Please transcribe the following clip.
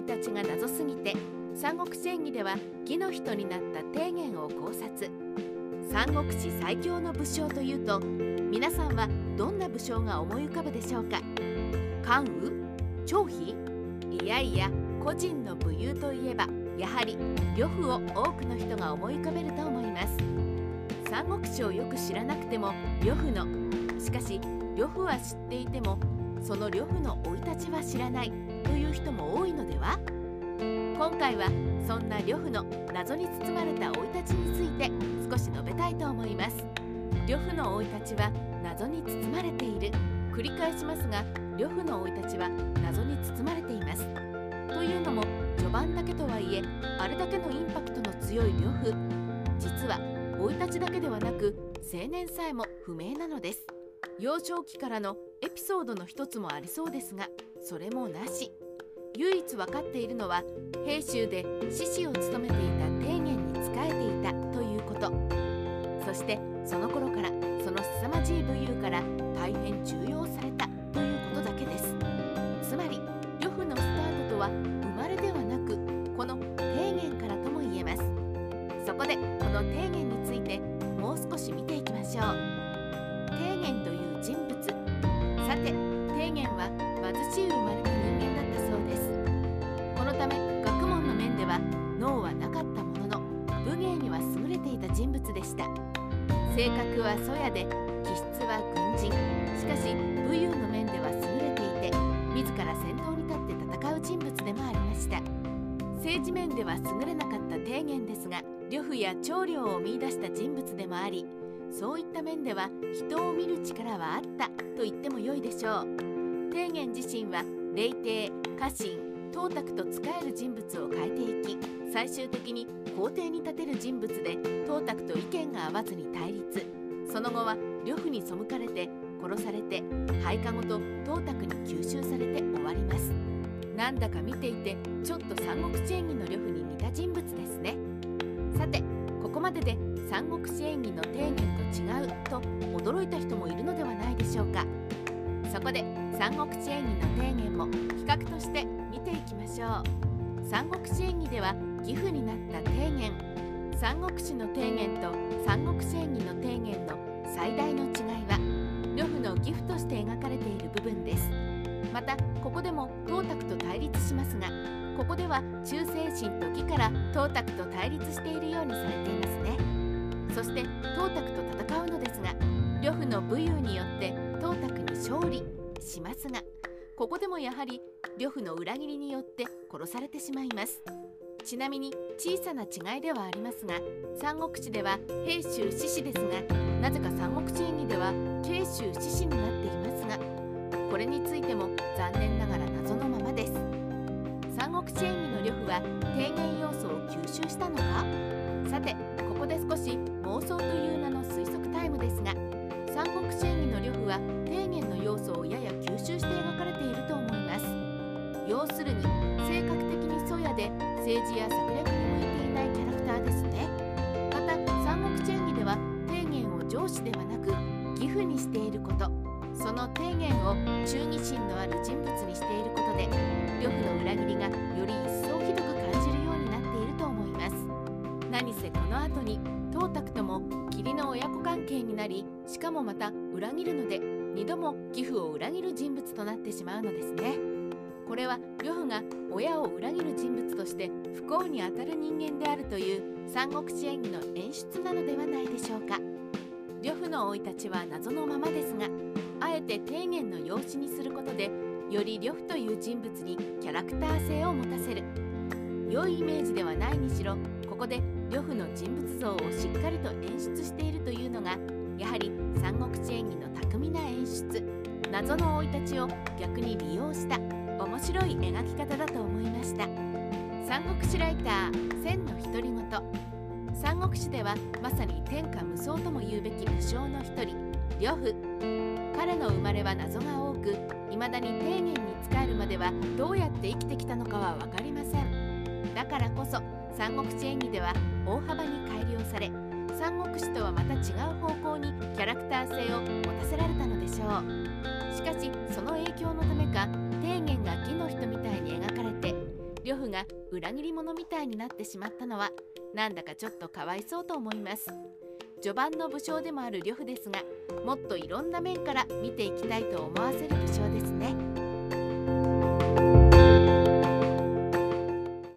い立ちが謎すぎて三国志演義では義の人になった提言を考察。三国志最強の武将というと皆さんはどんな武将が思い浮かぶでしょうか？関羽張飛？いやいや個人の武勇といえばやはり呂布を多くの人が思い浮かべると思います。三国志をよく知らなくても呂布のしかし呂布は知っていてもその呂布の生い立ちは知らない。という人も多いのでは？今回はそんな呂布の謎に包まれた生い立ちについて少し述べたいと思います。呂布の生い立ちは謎に包まれている。繰り返しますが呂布の生い立ちは謎に包まれています。というのも序盤だけとはいえあれだけのインパクトの強い呂布。実は生い立ちだけではなく青年さえも不明なのです。幼少期からのエピソードの一つもありそうですがそれもなし。唯一分かっているのは兵州で獅子を務めていた丁元に仕えていたということ。そしてその頃からその凄まじい武勇から大変重用されたということだけです。つまり呂布のスタートとは生まれではなくこの提言からとも言えます。そこでこの提言についてもう少し見ていきましょう。脳はなかったものの武芸には優れていた人物でした。性格は粗野で気質は軍人。しかし武勇の面では優れていて自ら先頭に立って戦う人物でもありました。政治面では優れなかった提言ですが呂布や長領を見出した人物でもありそういった面では人を見る力はあったと言っても良いでしょう。提言自身は霊帝家臣董卓と仕える人物を変えていき最終的に皇帝に立てる人物で董卓と意見が合わずに対立。その後は呂布に背かれて殺されて配下ごと董卓に吸収されて終わります。なんだか見ていてちょっと三国志演義の呂布に似た人物ですね。さてここまでで三国志演義の提言と違うと驚いた人もいるのではないでしょうか。そこで三国志演義の提言も比較として見ていきましょう。三国志演義では義父になった提言。三国志の提言と三国志演義の提言の最大の違いは呂布の義父として描かれている部分です。またここでも董卓と対立しますがここでは忠誠心と義から董卓と対立しているようにされていますね。そして董卓と戦うのですが呂布の武勇によって董卓に勝利しますがここでもやはり呂布の裏切りによって殺されてしまいます。ちなみに小さな違いではありますが三国志では兵州志士ですがなぜか三国志演義では慶州志士になっていますがこれについても残念ながら謎のままです。三国志演義の呂布は提言要素を吸収したのか？さてここで少し妄想という名の推測タイムですが三国志演義の呂布は提言の要素をやや吸収して描かれていると思います。要するに性格的に粗野で政治や策略に向いていないキャラクターですね。また三国志演義では提言を上司ではなく義父にしていること。その提言を忠義心のある人物にしていることで呂布の裏切りがより一層ひどく感じるようになっていると思います。何せこの後に董卓ともなりしかもまた裏切るので2度も義父を裏切る人物となってしまうのですね。これは呂布が親を裏切る人物として不幸にあたる人間であるという三国志演義の演出なのではないでしょうか。呂布の生い立ちは謎のままですがあえて提言の養子にすることでより呂布という人物にキャラクター性を持たせる。良いイメージではないにしろここで呂布の人物像をしっかりと演出しているというのがやはり三国志演義の巧みな演出謎の生い立ちを逆に利用した面白い描き方だと思いました。三国志ライター千の独り言。三国志ではまさに天下無双とも言うべき武将の一人呂布。彼の生まれは謎が多く未だに丁寧に仕えるまではどうやって生きてきたのかは分かりません。だからこそ三国志演義では大幅に改良され三国志とはまた違う方向にキャラクター性を持たせられたのでしょう。しかしその影響のためか提言が義の人みたいに描かれて呂布が裏切り者みたいになってしまったのはなんだかちょっとかわいそうと思います。序盤の武将でもある呂布ですがもっといろんな面から見ていきたいと思わせる武将ですね。